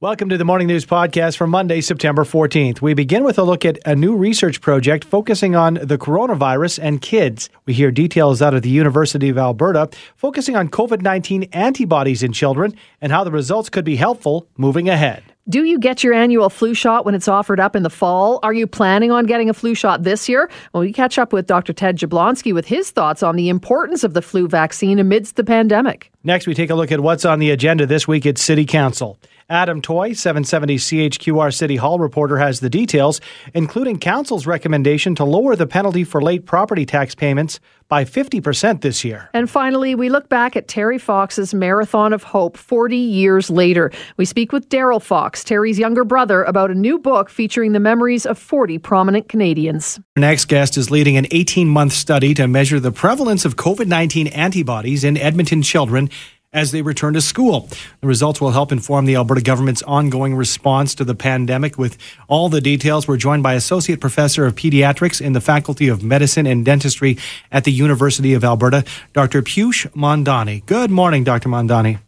Welcome to the Morning News Podcast for Monday, September 14th. We begin with a look at a new research project focusing on the coronavirus and kids. We hear details out of the University of Alberta focusing on COVID 19 antibodies in children and how the results could be helpful moving ahead. Do you get your annual flu shot when it's offered up in the fall? Are you planning on getting a flu shot this year? Well, we catch up with Dr. Ted Jablonski with his thoughts on the importance of the flu vaccine amidst the pandemic. Next, we take a look at what's on the agenda this week at City Council. Adam Toy, 770 CHQR City Hall reporter, has the details, including Council's recommendation to lower the penalty for late property tax payments by 50% this year. And finally, we look back at Terry Fox's Marathon of Hope 40 years later. We speak with Darrell Fox, Terry's younger brother, about a new book featuring the memories of 40 prominent Canadians. Our next guest is leading an 18 month study to measure the prevalence of COVID 19 antibodies in Edmonton children as they return to school. The results will help inform the Alberta government's ongoing response to the pandemic. With all the details, we're joined by Associate Professor of Pediatrics in the Faculty of Medicine and Dentistry at the University of Alberta, Dr. Piush Mandhane. Good morning, Dr. Mandhane.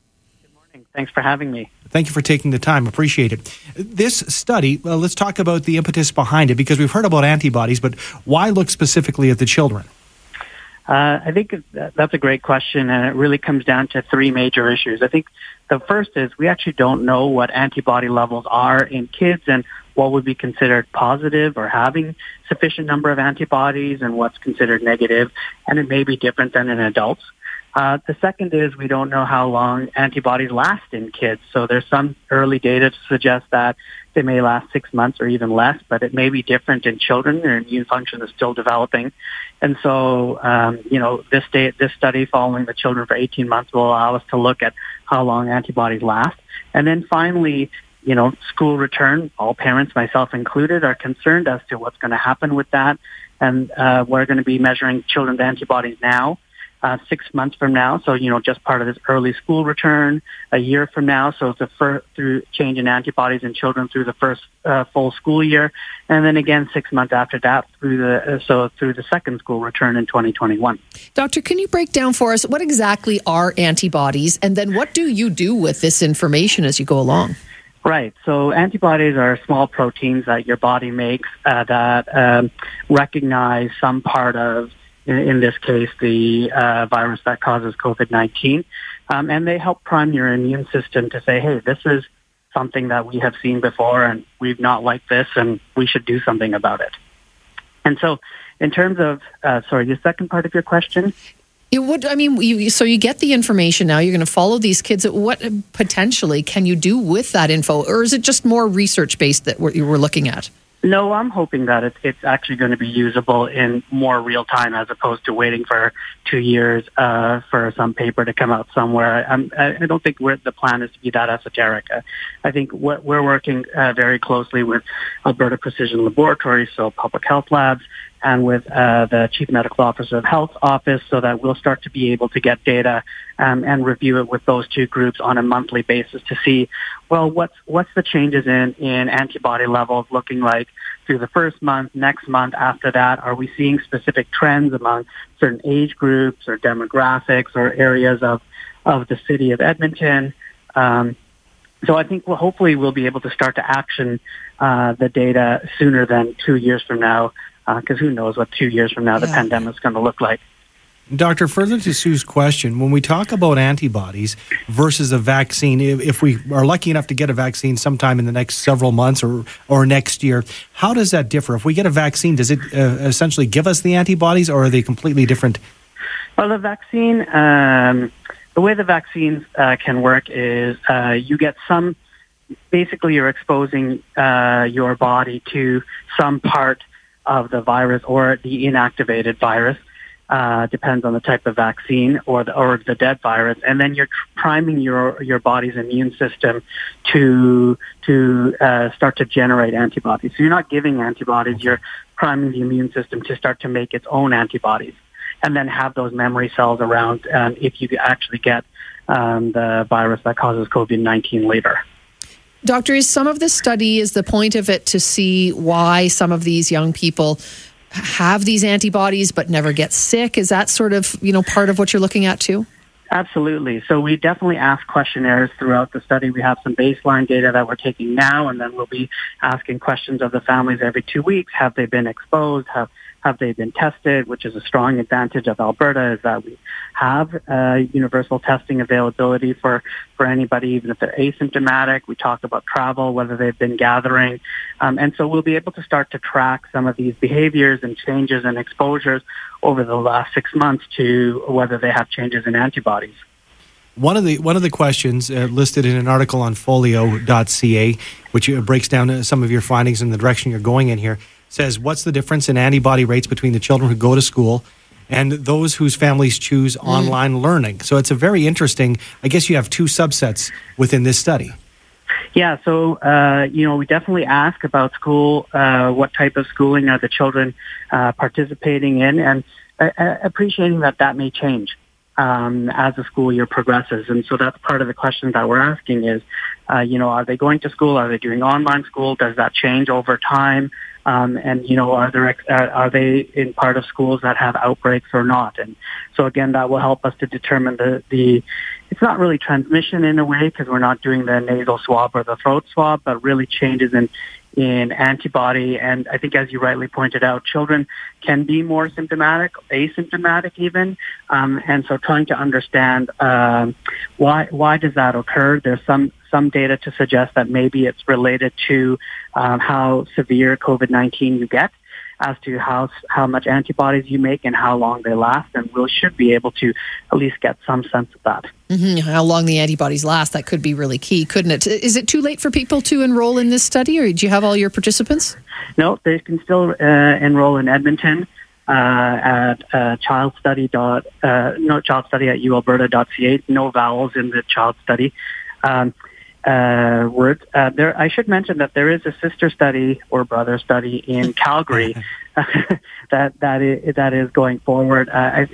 Good morning. Thanks for having me. Thank you for taking the time. Appreciate it. This study, well, let's talk about the impetus behind it because we've heard about antibodies, but why look specifically at the children? Uh, I think that's a great question, and it really comes down to three major issues. I think the first is we actually don't know what antibody levels are in kids and what would be considered positive or having sufficient number of antibodies and what's considered negative, and it may be different than in adults. Uh, the second is we don't know how long antibodies last in kids. So there's some early data to suggest that they may last six months or even less, but it may be different in children. Their immune function is still developing. And so, um, you know, this, day, this study following the children for 18 months will allow us to look at how long antibodies last. And then finally, you know, school return, all parents, myself included, are concerned as to what's going to happen with that. And uh, we're going to be measuring children's antibodies now uh, six months from now. So, you know, just part of this early school return, a year from now. So it's a fir- through change in antibodies in children through the first uh, full school year. And then again, six months after that through the, uh, so through the second school return in 2021. Doctor, can you break down for us what exactly are antibodies and then what do you do with this information as you go along? Right. So antibodies are small proteins that your body makes uh, that um, recognize some part of in, in this case, the uh, virus that causes COVID-19. Um, and they help prime your immune system to say, hey, this is something that we have seen before and we've not liked this and we should do something about it. And so in terms of, uh, sorry, the second part of your question? It would, I mean, you, so you get the information now, you're going to follow these kids. What potentially can you do with that info? Or is it just more research based that we're, we're looking at? No, I'm hoping that it's, it's actually going to be usable in more real time as opposed to waiting for two years uh, for some paper to come out somewhere. I'm, I don't think the plan is to be that esoteric. Uh, I think what, we're working uh, very closely with Alberta Precision Laboratories, so public health labs, and with uh, the Chief Medical Officer of Health Office so that we'll start to be able to get data um, and review it with those two groups on a monthly basis to see, well, what's, what's the changes in, in antibody levels looking like through the first month, next month, after that? Are we seeing specific trends among certain age groups or demographics or areas of, of the city of Edmonton? Um, so I think well, hopefully we'll be able to start to action uh, the data sooner than two years from now because uh, who knows what two years from now the pandemic is going to look like. Doctor, further to Sue's question, when we talk about antibodies versus a vaccine, if, if, we are lucky enough to get a vaccine sometime in the next several months or, or next year, how does that differ? If we get a vaccine, does it uh, essentially give us the antibodies or are they completely different? Well, the vaccine, um, the way the vaccines uh, can work is uh, you get some, basically you're exposing uh, your body to some part of the virus or the inactivated virus. Uh, depends on the type of vaccine or the or the dead virus, and then you're priming your your body's immune system to to uh, start to generate antibodies. So you're not giving antibodies; you're priming the immune system to start to make its own antibodies, and then have those memory cells around um, if you actually get um, the virus that causes COVID nineteen later. Doctor, is some of the study, is the point of it to see why some of these young people have these antibodies but never get sick? Is that sort of, you know, part of what you're looking at too? Absolutely. So we definitely ask questionnaires throughout the study. We have some baseline data that we're taking now, and then we'll be asking questions of the families every two weeks. Have they been exposed? Have have they been tested? Which is a strong advantage of Alberta is that we have uh, universal testing availability for for anybody, even if they're asymptomatic. We talk about travel, whether they've been gathering, um, and so we'll be able to start to track some of these behaviors and changes and exposures over the last six months to whether they have changes in antibodies. One of the one of the questions uh, listed in an article on folio.ca, which uh, breaks down uh, some of your findings and the direction you're going in here, says what's the difference in antibody rates between the children who go to school and those whose families choose mm. online learning. So it's a very interesting. I guess you have two subsets within this study. Yeah, so uh, you know we definitely ask about school. Uh, what type of schooling are the children uh, participating in, and uh, uh, appreciating that that may change um, as the school year progresses. And so that's part of the question that we're asking is, uh, you know, are they going to school? Are they doing online school? Does that change over time? Um, and you know, are there uh, are they in part of schools that have outbreaks or not? And so again, that will help us to determine the the. It's not really transmission in a way because we're not doing the nasal swab or the throat swab, but really changes in in antibody. And I think, as you rightly pointed out, children can be more symptomatic, asymptomatic even. Um, and so, trying to understand um, why why does that occur? There's some some data to suggest that maybe it's related to um, how severe COVID-19 you get as to how how much antibodies you make and how long they last, and we should be able to at least get some sense of that. Mm-hmm. How long the antibodies last that could be really key, couldn't it? Is it too late for people to enroll in this study, or do you have all your participants? No, they can still uh, enroll in Edmonton. Uh, at uh, child study dot uh, no child study at ualberta.ca. No vowels in the child study. Um, uh, words. Uh, there, I should mention that there is a sister study or brother study in Calgary that that is, that is going forward, uh,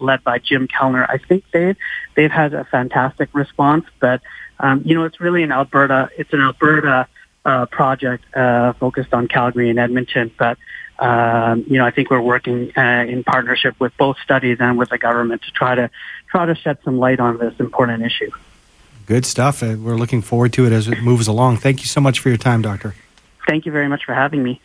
led by Jim Kellner. I think they've they've had a fantastic response, but um, you know it's really an Alberta. It's an Alberta uh, project uh, focused on Calgary and Edmonton, but. Um, you know, I think we're working uh, in partnership with both studies and with the government to try to try to shed some light on this important issue. Good stuff. We're looking forward to it as it moves along. Thank you so much for your time, Doctor. Thank you very much for having me.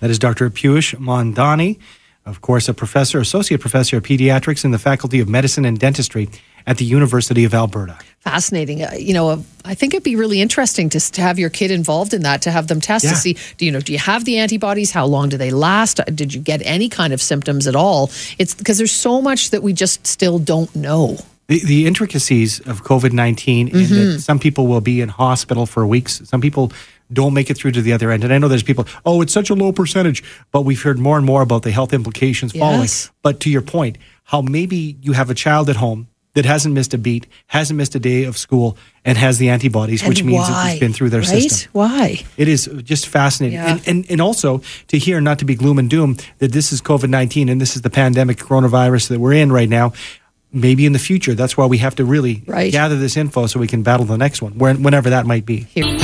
That is Dr. Piush Mandhane, of course, a professor, associate professor of pediatrics in the Faculty of Medicine and Dentistry at the University of Alberta. Fascinating. Uh, you know, uh, I think it'd be really interesting to, to have your kid involved in that, to have them test yeah. to see, do you know, do you have the antibodies? How long do they last? Uh, did you get any kind of symptoms at all? It's because there's so much that we just still don't know the, the intricacies of COVID 19, mm-hmm. some people will be in hospital for weeks. Some people don't make it through to the other end. And I know there's people, oh, it's such a low percentage, but we've heard more and more about the health implications following. Yes. But to your point, how maybe you have a child at home that hasn't missed a beat, hasn't missed a day of school, and has the antibodies, and which means that it's been through their right? system. Why? It is just fascinating. Yeah. And, and, and also to hear, not to be gloom and doom, that this is COVID 19 and this is the pandemic coronavirus that we're in right now maybe in the future. That's why we have to really right. gather this info so we can battle the next one, whenever that might be. Here.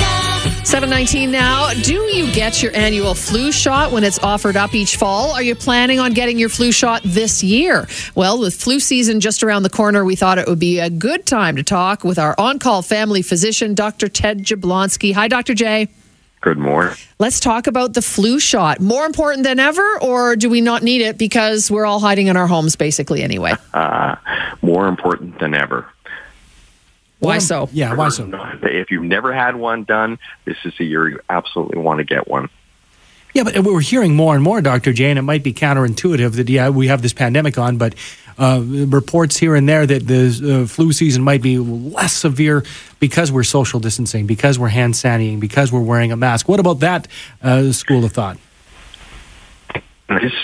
719 now. Do you get your annual flu shot when it's offered up each fall? Are you planning on getting your flu shot this year? Well, with flu season just around the corner, we thought it would be a good time to talk with our on call family physician, Dr. Ted Jablonski. Hi, Dr. J. Good morning. Let's talk about the flu shot. More important than ever, or do we not need it because we're all hiding in our homes basically anyway? Uh, more important than ever. Why so? Yeah, why so? If you've never had one done, this is the year you absolutely want to get one. Yeah, but we're hearing more and more, Dr. J. It might be counterintuitive that, yeah, we have this pandemic on, but uh, reports here and there that the uh, flu season might be less severe because we're social distancing, because we're hand sanitizing, because we're wearing a mask. What about that uh, school of thought?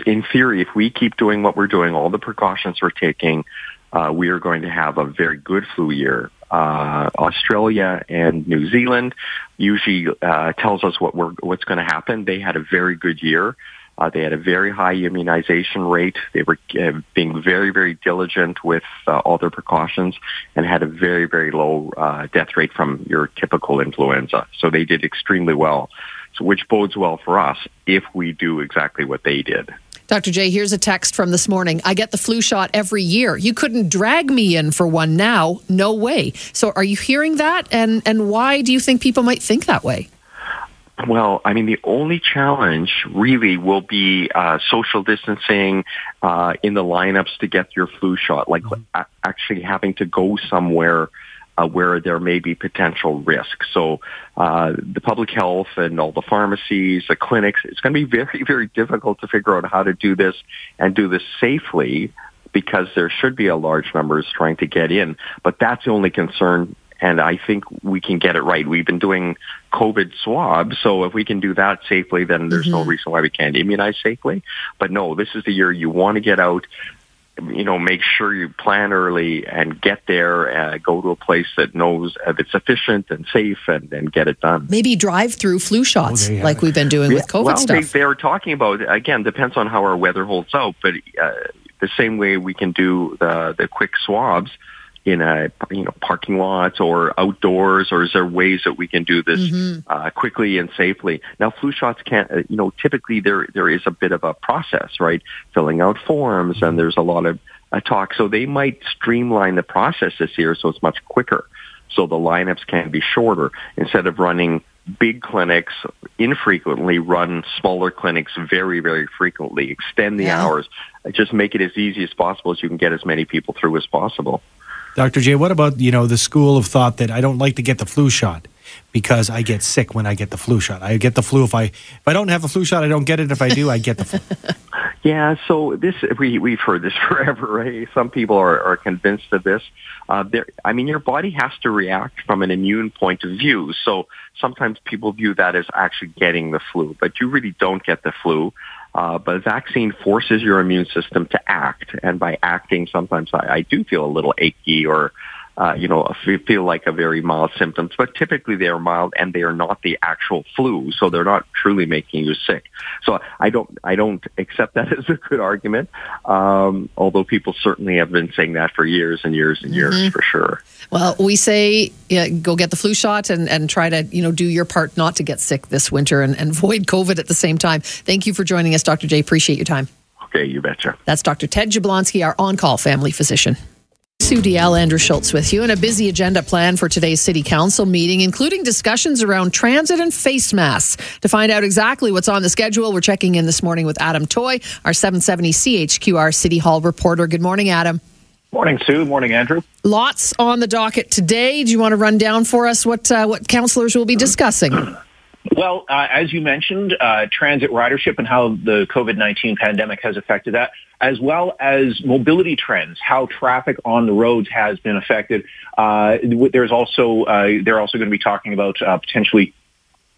in theory, if we keep doing what we're doing, all the precautions we're taking, uh, we are going to have a very good flu year. Uh, Australia and New Zealand usually uh, tells us what we're, what's going to happen. They had a very good year. Uh, they had a very high immunization rate. They were uh, being very, very diligent with uh, all their precautions and had a very, very low uh, death rate from your typical influenza. So they did extremely well. So which bodes well for us if we do exactly what they did. Dr. J, here's a text from this morning. I get the flu shot every year. You couldn't drag me in for one now. No way. So are you hearing that? And, and why do you think people might think that way? Well, I mean, the only challenge really will be uh, social distancing uh, in the lineups to get your flu shot, like mm-hmm. actually having to go somewhere uh, where there may be potential risk. So uh, the public health and all the pharmacies, the clinics, it's going to be very, very difficult to figure out how to do this and do this safely because there should be a large numbers trying to get in. But that's the only concern. And I think we can get it right. We've been doing COVID swabs, so if we can do that safely, then there's mm-hmm. no reason why we can't immunize safely. But no, this is the year you want to get out you know, make sure you plan early and get there, uh, go to a place that knows if it's efficient and safe and, and get it done. Maybe drive through flu shots oh, like we've been doing yeah, with COVID well, stuff. They, they're talking about, again, depends on how our weather holds out, but uh, the same way we can do the, the quick swabs, in a you know parking lots or outdoors, or is there ways that we can do this mm-hmm. uh, quickly and safely? Now, flu shots can't. Uh, you know, typically there there is a bit of a process, right? Filling out forms, and there's a lot of uh, talk. So they might streamline the process this year, so it's much quicker. So the lineups can be shorter instead of running big clinics infrequently run smaller clinics very very frequently extend the yeah. hours just make it as easy as possible as you can get as many people through as possible Dr. J, what about, you know, the school of thought that I don't like to get the flu shot because I get sick when I get the flu shot. I get the flu if I if I don't have a flu shot, I don't get it. If I do, I get the flu. yeah, so this we we've heard this forever, right? Some people are, are convinced of this. Uh, there, I mean, your body has to react from an immune point of view. So sometimes people view that as actually getting the flu, but you really don't get the flu. Uh, but a vaccine forces your immune system to act, and by acting, sometimes I, I do feel a little achy or uh, you know, feel like a very mild symptoms, but typically they are mild and they are not the actual flu, so they're not truly making you sick. So I don't, I don't accept that as a good argument. Um, although people certainly have been saying that for years and years and years, mm-hmm. for sure. Well, we say yeah, go get the flu shot and, and try to you know do your part not to get sick this winter and, and avoid COVID at the same time. Thank you for joining us, Dr. J. Appreciate your time. Okay, you betcha. That's Dr. Ted Jablonski, our on-call family physician. Sue Deyell, Andrew Schultz with you, and a busy agenda plan for today's City Council meeting, including discussions around transit and face masks. To find out exactly what's on the schedule, we're checking in this morning with Adam Toy, our 770 CHQR City Hall reporter. Good morning, Adam. Morning, Sue. Morning, Andrew. Lots on the docket today. Do you want to run down for us what uh, what councillors will be discussing? Well, uh, as you mentioned, uh, transit ridership and how the COVID 19 pandemic has affected that, as well as mobility trends, how traffic on the roads has been affected. Uh, there's also, uh, they're also going to be talking about uh, potentially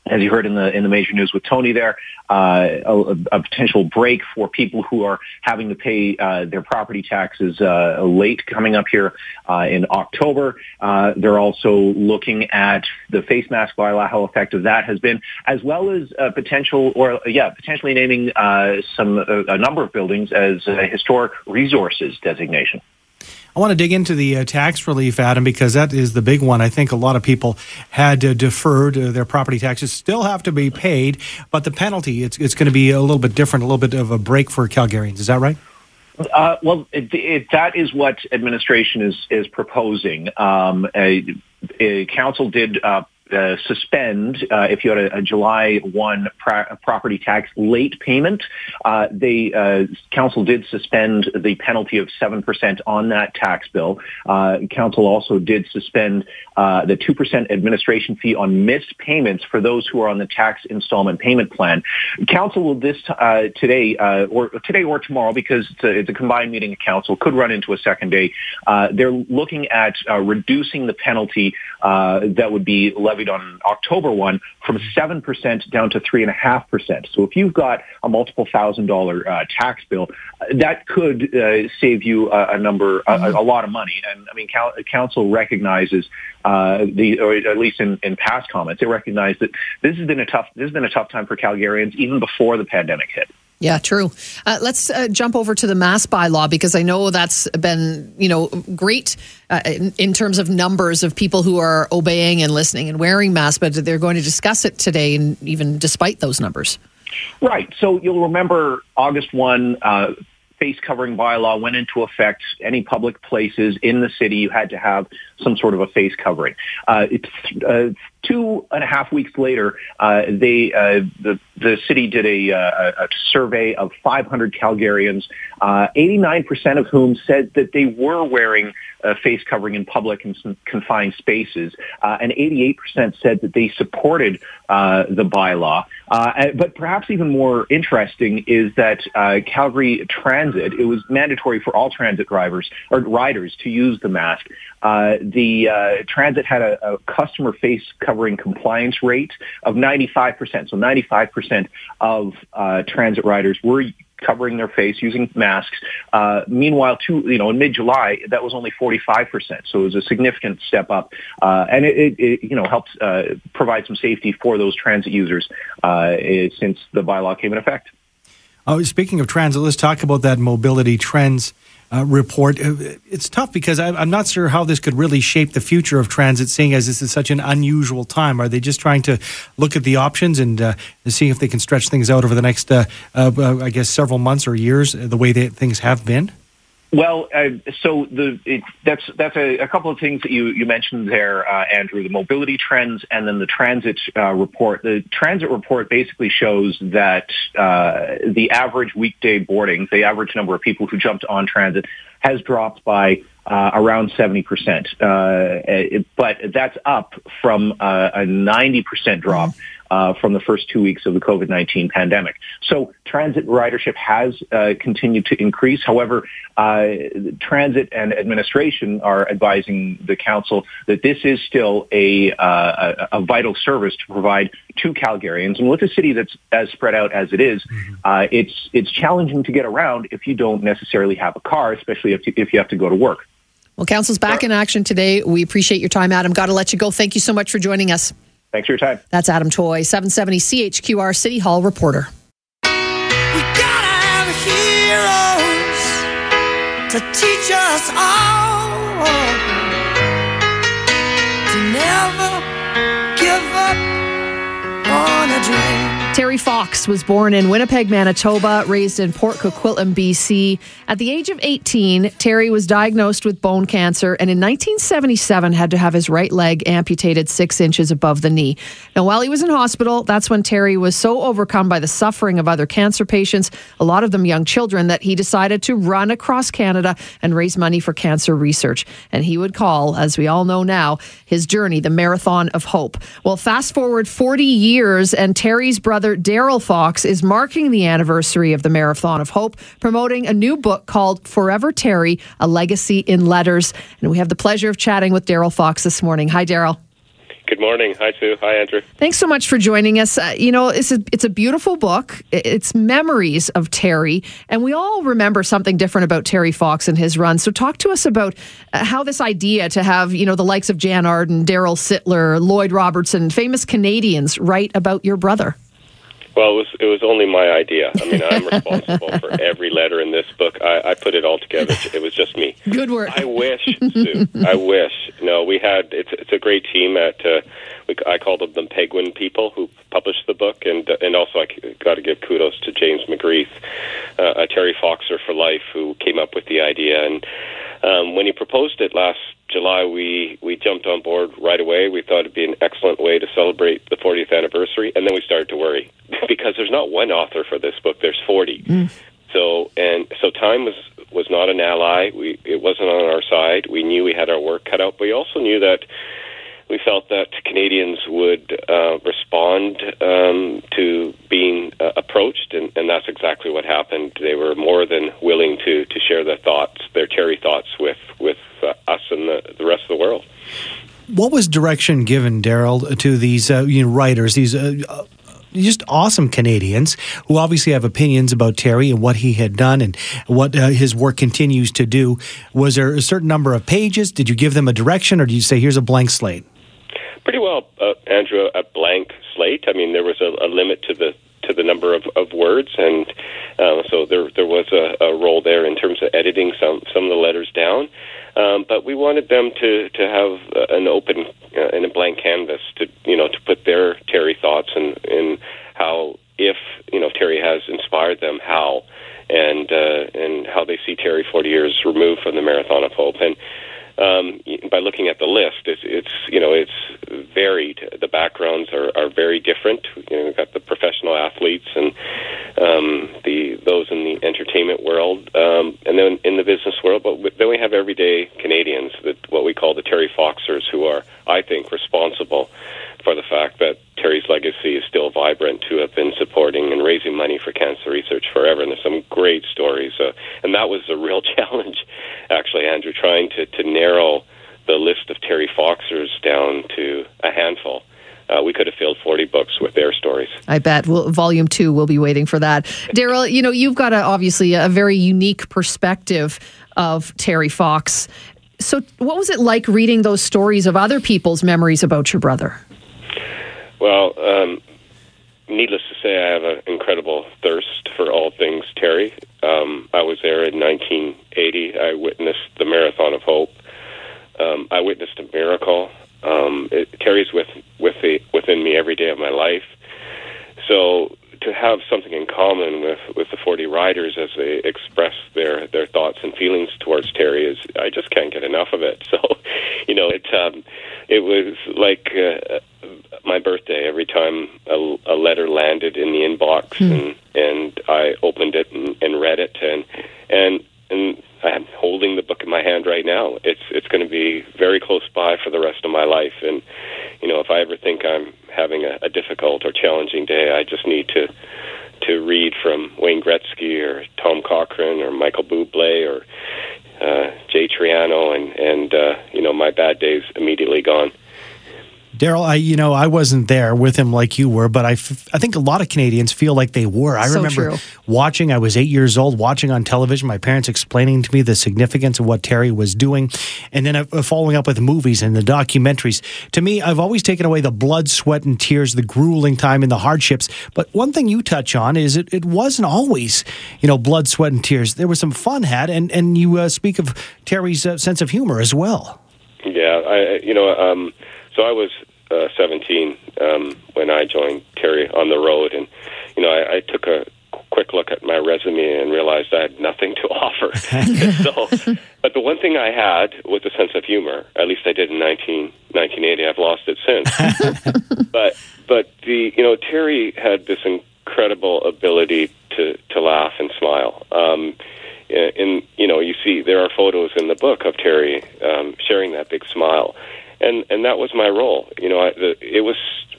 as you heard in the in the major news with Tony there, uh, a, a, potential break for people who are having to pay uh, their property taxes uh, late coming up here uh, in October. Uh, they're also looking at the face mask bylaw, how effective that has been, as well as potential or yeah, potentially naming uh, some a number of buildings as historic resources designation. I want to dig into the uh, tax relief, Adam, because that is the big one. I think a lot of people had uh, deferred uh, their property taxes, still have to be paid, but the penalty it's it's going to be a little bit different, a little bit of a break for Calgarians. Is that right? Uh, well, it, it, that is what administration is is proposing. Um, a, a council did uh, uh, suspend uh, if you had a, a July 1 pra- property tax late payment. Uh, they uh, council did suspend the penalty of 7% on that tax bill. Uh, council also did suspend uh, the 2% administration fee on missed payments for those who are on the tax installment payment plan. Council will this today or today or tomorrow because it's a, it's a, combined meeting of council could run into a second day. they're looking at reducing the penalty that would be levied levied on October 1 from 7% down to 3.5%. So if you've got a multiple thousand dollar uh, tax bill, that could uh, save you a, a number, a, a, lot of money. And I mean, council recognizes uh, the, or at least in, in past comments, they recognize that this has been a tough, this has been a tough time for Calgarians even before the pandemic hit. Yeah, true. Uh, let's uh, jump over to the mask bylaw because I know that's been, you know, great uh, in, in, terms of numbers of people who are obeying and listening and wearing masks, but they're going to discuss it today, and even despite those numbers. Right. So you'll remember August 1, uh, face covering bylaw went into effect. Any public places in the city, you had to have some sort of a face covering. Uh, it's uh, two and a half weeks later, uh, they uh, the the city did a, uh, a survey of 500 Calgarians, 89% uh, of whom said that they were wearing a face covering in public and confined spaces, and 88% said that they supported the bylaw. but perhaps even more interesting is that Calgary Transit, it was mandatory for all transit drivers or riders to use the mask. The transit had a, a customer face covering compliance rate of 95%. So 95% of uh, transit riders were covering their face using masks. Uh, meanwhile, to, you know, in mid-July, that was only 45%. So it was a significant step up. Uh, and it, it, you know, helps uh, provide some safety for those transit users uh, since the bylaw came in effect. Oh, speaking of transit, let's talk about that mobility trends uh, report. Uh, it's tough because I, am not sure how this could really shape the future of transit, seeing as this is such an unusual time. Are they just trying to look at the options and uh, see if they can stretch things out over the next, uh, uh I guess, several months or years, uh, the way that things have been? Well, uh, so the it, that's that's a, a, couple of things that you, you mentioned there, uh, Andrew. The mobility trends and then the transit uh, report. The transit report basically shows that uh, the average weekday boarding, the average number of people who jumped on transit, has dropped by uh, around 70%. Uh, but that's up from a 90% drop uh, from the first two weeks of the COVID-19 pandemic. So transit ridership has uh, continued to increase. However, uh, transit and administration are advising the council that this is still a, a, a, vital service to provide to Calgarians. And with a city that's as spread out as it is, mm-hmm. it's it's challenging to get around if you don't necessarily have a car, especially if you, if you have to go to work. Well, Council's back in action today. We appreciate your time, Adam. Got to let you go. Thank you so much for joining us. Thanks for your time. That's Adam Toy, 770 CHQR City Hall reporter. to teach us all to never give up on a dream. Terry Fox was born in Winnipeg, Manitoba, raised in Port Coquitlam, BC. At the age of 18, Terry was diagnosed with bone cancer and in 1977 had to have his right leg amputated six inches above the knee. Now, while he was in hospital, that's when Terry was so overcome by the suffering of other cancer patients, a lot of them young children, that he decided to run across Canada and raise money for cancer research. And he would call, as we all know now, his journey the Marathon of Hope. Well, fast forward 40 years, and Terry's brother brother Darrell Fox is marking the anniversary of the Marathon of Hope, promoting a new book called Forever Terry A Legacy in Letters. And we have the pleasure of chatting with Darrell Fox this morning. Hi, Darrell. Good morning. Hi, Sue. Hi, Andrew. Thanks so much for joining us. Uh, you know, it's a, it's a beautiful book. It's memories of Terry, and we all remember something different about Terry Fox and his run. So, talk to us about uh, how this idea to have, you know, the likes of Jann Arden, Darryl Sittler, Lloyd Robertson, famous Canadians write about your brother. Well, it was it was only my idea. I mean, I'm responsible for every letter in this book. I, I put it all together. It was just me. Good work. I wish, Sue. I wish. No, we had. It's it's a great team at. Uh, we, I called them the Penguin people who published the book, and and also I got to give kudos to James McGreath, uh, a Terry Foxer for life, who came up with the idea. And um, when he proposed it last July, we we jumped on board right away. We thought it'd be an excellent way to celebrate the 40th anniversary, and then we started to worry because there's not one author for this book. There's 40. Mm. So and so, time was was not an ally. We it wasn't on our side. We knew we had our work cut out, but we also knew that we felt that Canadians would uh, respond um, to being uh, approached, and, and that's exactly what happened. They were more than willing to to share their thoughts, their Terry thoughts, with with uh, us and the, the rest of the world. What was direction given, Darrell, to these uh, you know, writers, these uh, uh, just awesome Canadians who obviously have opinions about Terry and what he had done and what uh, his work continues to do. Was there a certain number of pages? Did you give them a direction, or did you say, "Here's a blank slate"? pretty well, uh, Andrew, a blank slate. I mean, there was a, a limit to the to the number of, of words, and uh, so there there was a, a role there in terms of editing some some of the letters down. Um, but we wanted them to to have uh, an open uh, and a blank canvas to you know to put their Terry thoughts and and how if you know Terry has inspired them how and uh, and how they see Terry 40 years removed from the Marathon of Hope and um, by looking at the list, it's, it's you know it's varied. The backgrounds are, are very different. You know, we've got the professional athletes and um, the those in the entertainment world, um, and then in the business world. But then we have everyday Canadians, that what we call the Terry Foxers, who are, I think, responsible for the fact that Terry's legacy is still vibrant, who have been supporting and raising money for cancer research forever. And there's some great stories. Uh, and that was a real challenge, actually, Andrew, trying to, to narrow the list of Terry Foxers down to a handful. Uh, we could have filled 40 books with their stories. I bet. Well, volume two, we'll be waiting for that. Darrell, you know, you've got a, obviously a very unique perspective of Terry Fox. So, what was it like reading those stories of other people's memories about your brother? Well, um, needless to say, I have an incredible thirst for all things Terry. Um, I was there in 1980. I witnessed the Marathon of Hope. Um, I witnessed a miracle. Um, it, Terry's with with the, within me every day of my life. So to have something in common with with the 40 riders as they express their their thoughts and feelings towards Terry is I just can't get enough of it. So, you know, it um, it was like. Uh, my birthday every time a, a letter landed in the inbox mm. and and I opened it and, and read it and and and I'm holding the book in my hand right now. It's it's going to be very close by for the rest of my life. And you know, if I ever think I'm having a, a difficult or challenging day, I just need to to read from Wayne Gretzky or Tom Cochrane or Michael Bublé or uh, Jay Triano, and and uh, you know, my bad days immediately gone. Daryl, I you know I wasn't there with him like you were, but I, f- I think a lot of Canadians feel like they were. I so remember true. watching. I was eight years old, watching on television. My parents explaining to me the significance of what Terry was doing, and then uh, following up with movies and the documentaries. To me, I've always taken away the blood, sweat, and tears, the grueling time, and the hardships. But one thing you touch on is it, it wasn't always you know blood, sweat, and tears. There was some fun had, and and you uh, speak of Terry's uh, sense of humor as well. Yeah, I you know. Um, so I was uh, 17 um, when I joined Terry on the road, and you know I, I took a quick look at my resume and realized I had nothing to offer. so, but the one thing I had was a sense of humor. At least I did in 19, 1980. I've lost it since. but but the you know Terry had this incredible ability to to laugh and smile. Um, and you know you see there are photos in the book of Terry um, sharing that big smile and and that was my role. You know, I, the, it was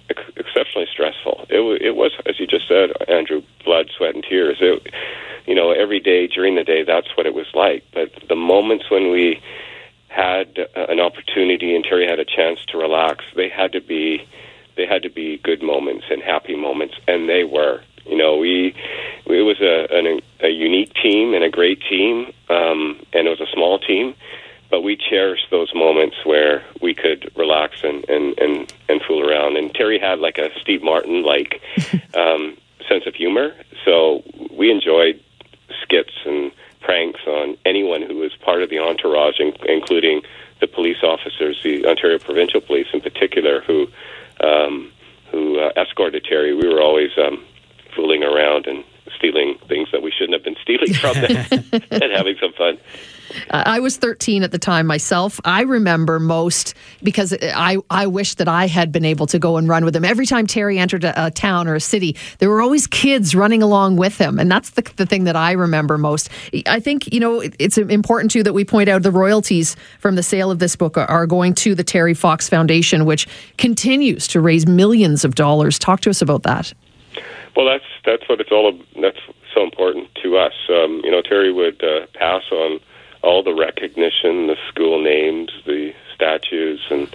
ex- exceptionally stressful. It was, it was, as you just said, Andrew, blood, sweat, and tears. It, you know, every day during the day, that's what it was like. But the moments when we had uh, an opportunity and Terry had a chance to relax, they had to be they had to be good moments and happy moments, and they were. You know, we it was a an, a unique team and a great team, um, and it was a small team but we cherished those moments where we could relax and, and, and, and fool around. And Terry had like a Steve Martin like um, sense of humor, so we enjoyed skits and pranks on anyone who was part of the entourage, including the police officers, the Ontario Provincial Police in particular, who um, who uh, escorted Terry. We were always um, fooling around and stealing things that we shouldn't have been stealing from them and having some fun. Uh, I was 13 at the time myself. I remember most because I, I wish that I had been able to go and run with him. Every time Terry entered a, a town or a city, there were always kids running along with him. And that's the, the thing that I remember most. I think, you know, it's important too that we point out the royalties from the sale of this book are going to the Terry Fox Foundation, which continues to raise millions of dollars. Talk to us about that. Well, that's that's what it's all. That's so important to us. Um, you know, Terry would uh, pass on all the recognition, the school names, the statues, and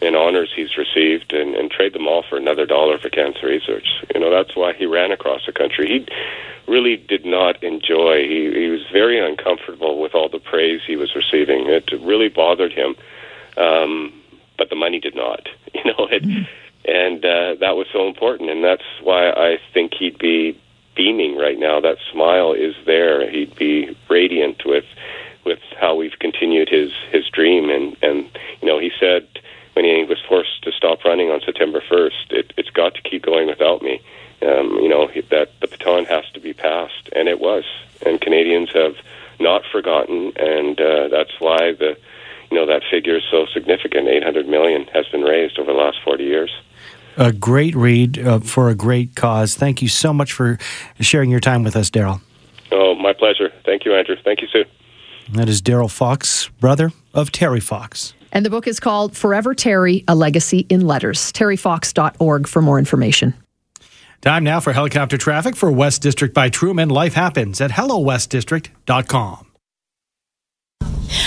and honors he's received, and, and trade them all for another dollar for cancer research. You know, that's why he ran across the country. He really did not enjoy. He he was very uncomfortable with all the praise he was receiving. It really bothered him, um, but the money did not. You know, it, and uh, that was so important, and that's why I think he'd be beaming right now. That smile is there. He'd be radiant with with how we've continued his his dream. And and you know, he said when he was forced to stop running on September 1st, it, it's got to keep going without me. Um, you know that the baton has to be passed, and it was. And Canadians have not forgotten, and uh, that's why the you know that figure is so significant. 800 million has been raised over the last 40 years. A great read uh, for a great cause. Thank you so much for sharing your time with us, Darrell. Oh, my pleasure. Thank you, Andrew. Thank you, Sue. That is Darrell Fox, brother of Terry Fox. And the book is called Forever Terry A Legacy in Letters. TerryFox.org for more information. Time now for helicopter traffic for West District by Truman. Life happens at hellowestdistrict.com.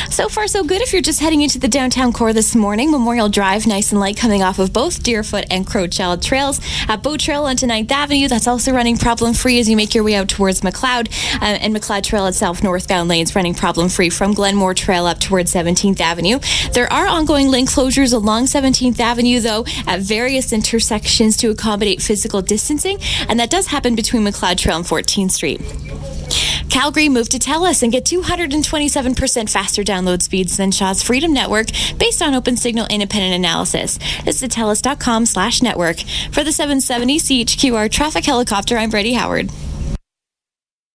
So far, so good if you're just heading into the downtown core this morning. Memorial Drive, nice and light, coming off of both Deerfoot and Crowchild trails. At Bow Trail onto 9th Avenue, that's also running problem free as you make your way out towards Macleod. Uh, and Macleod Trail itself, northbound lanes, running problem free from Glenmore Trail up towards 17th Avenue. There are ongoing lane closures along 17th Avenue, though, at various intersections to accommodate physical distancing, and that does happen between Macleod Trail and 14th Street. Calgary moved to TELUS and get 227% faster download speeds than Shaw's Freedom Network based on open signal independent analysis. This is TELUS.com slash network. For the 770 CHQR traffic helicopter, I'm Brady Howard.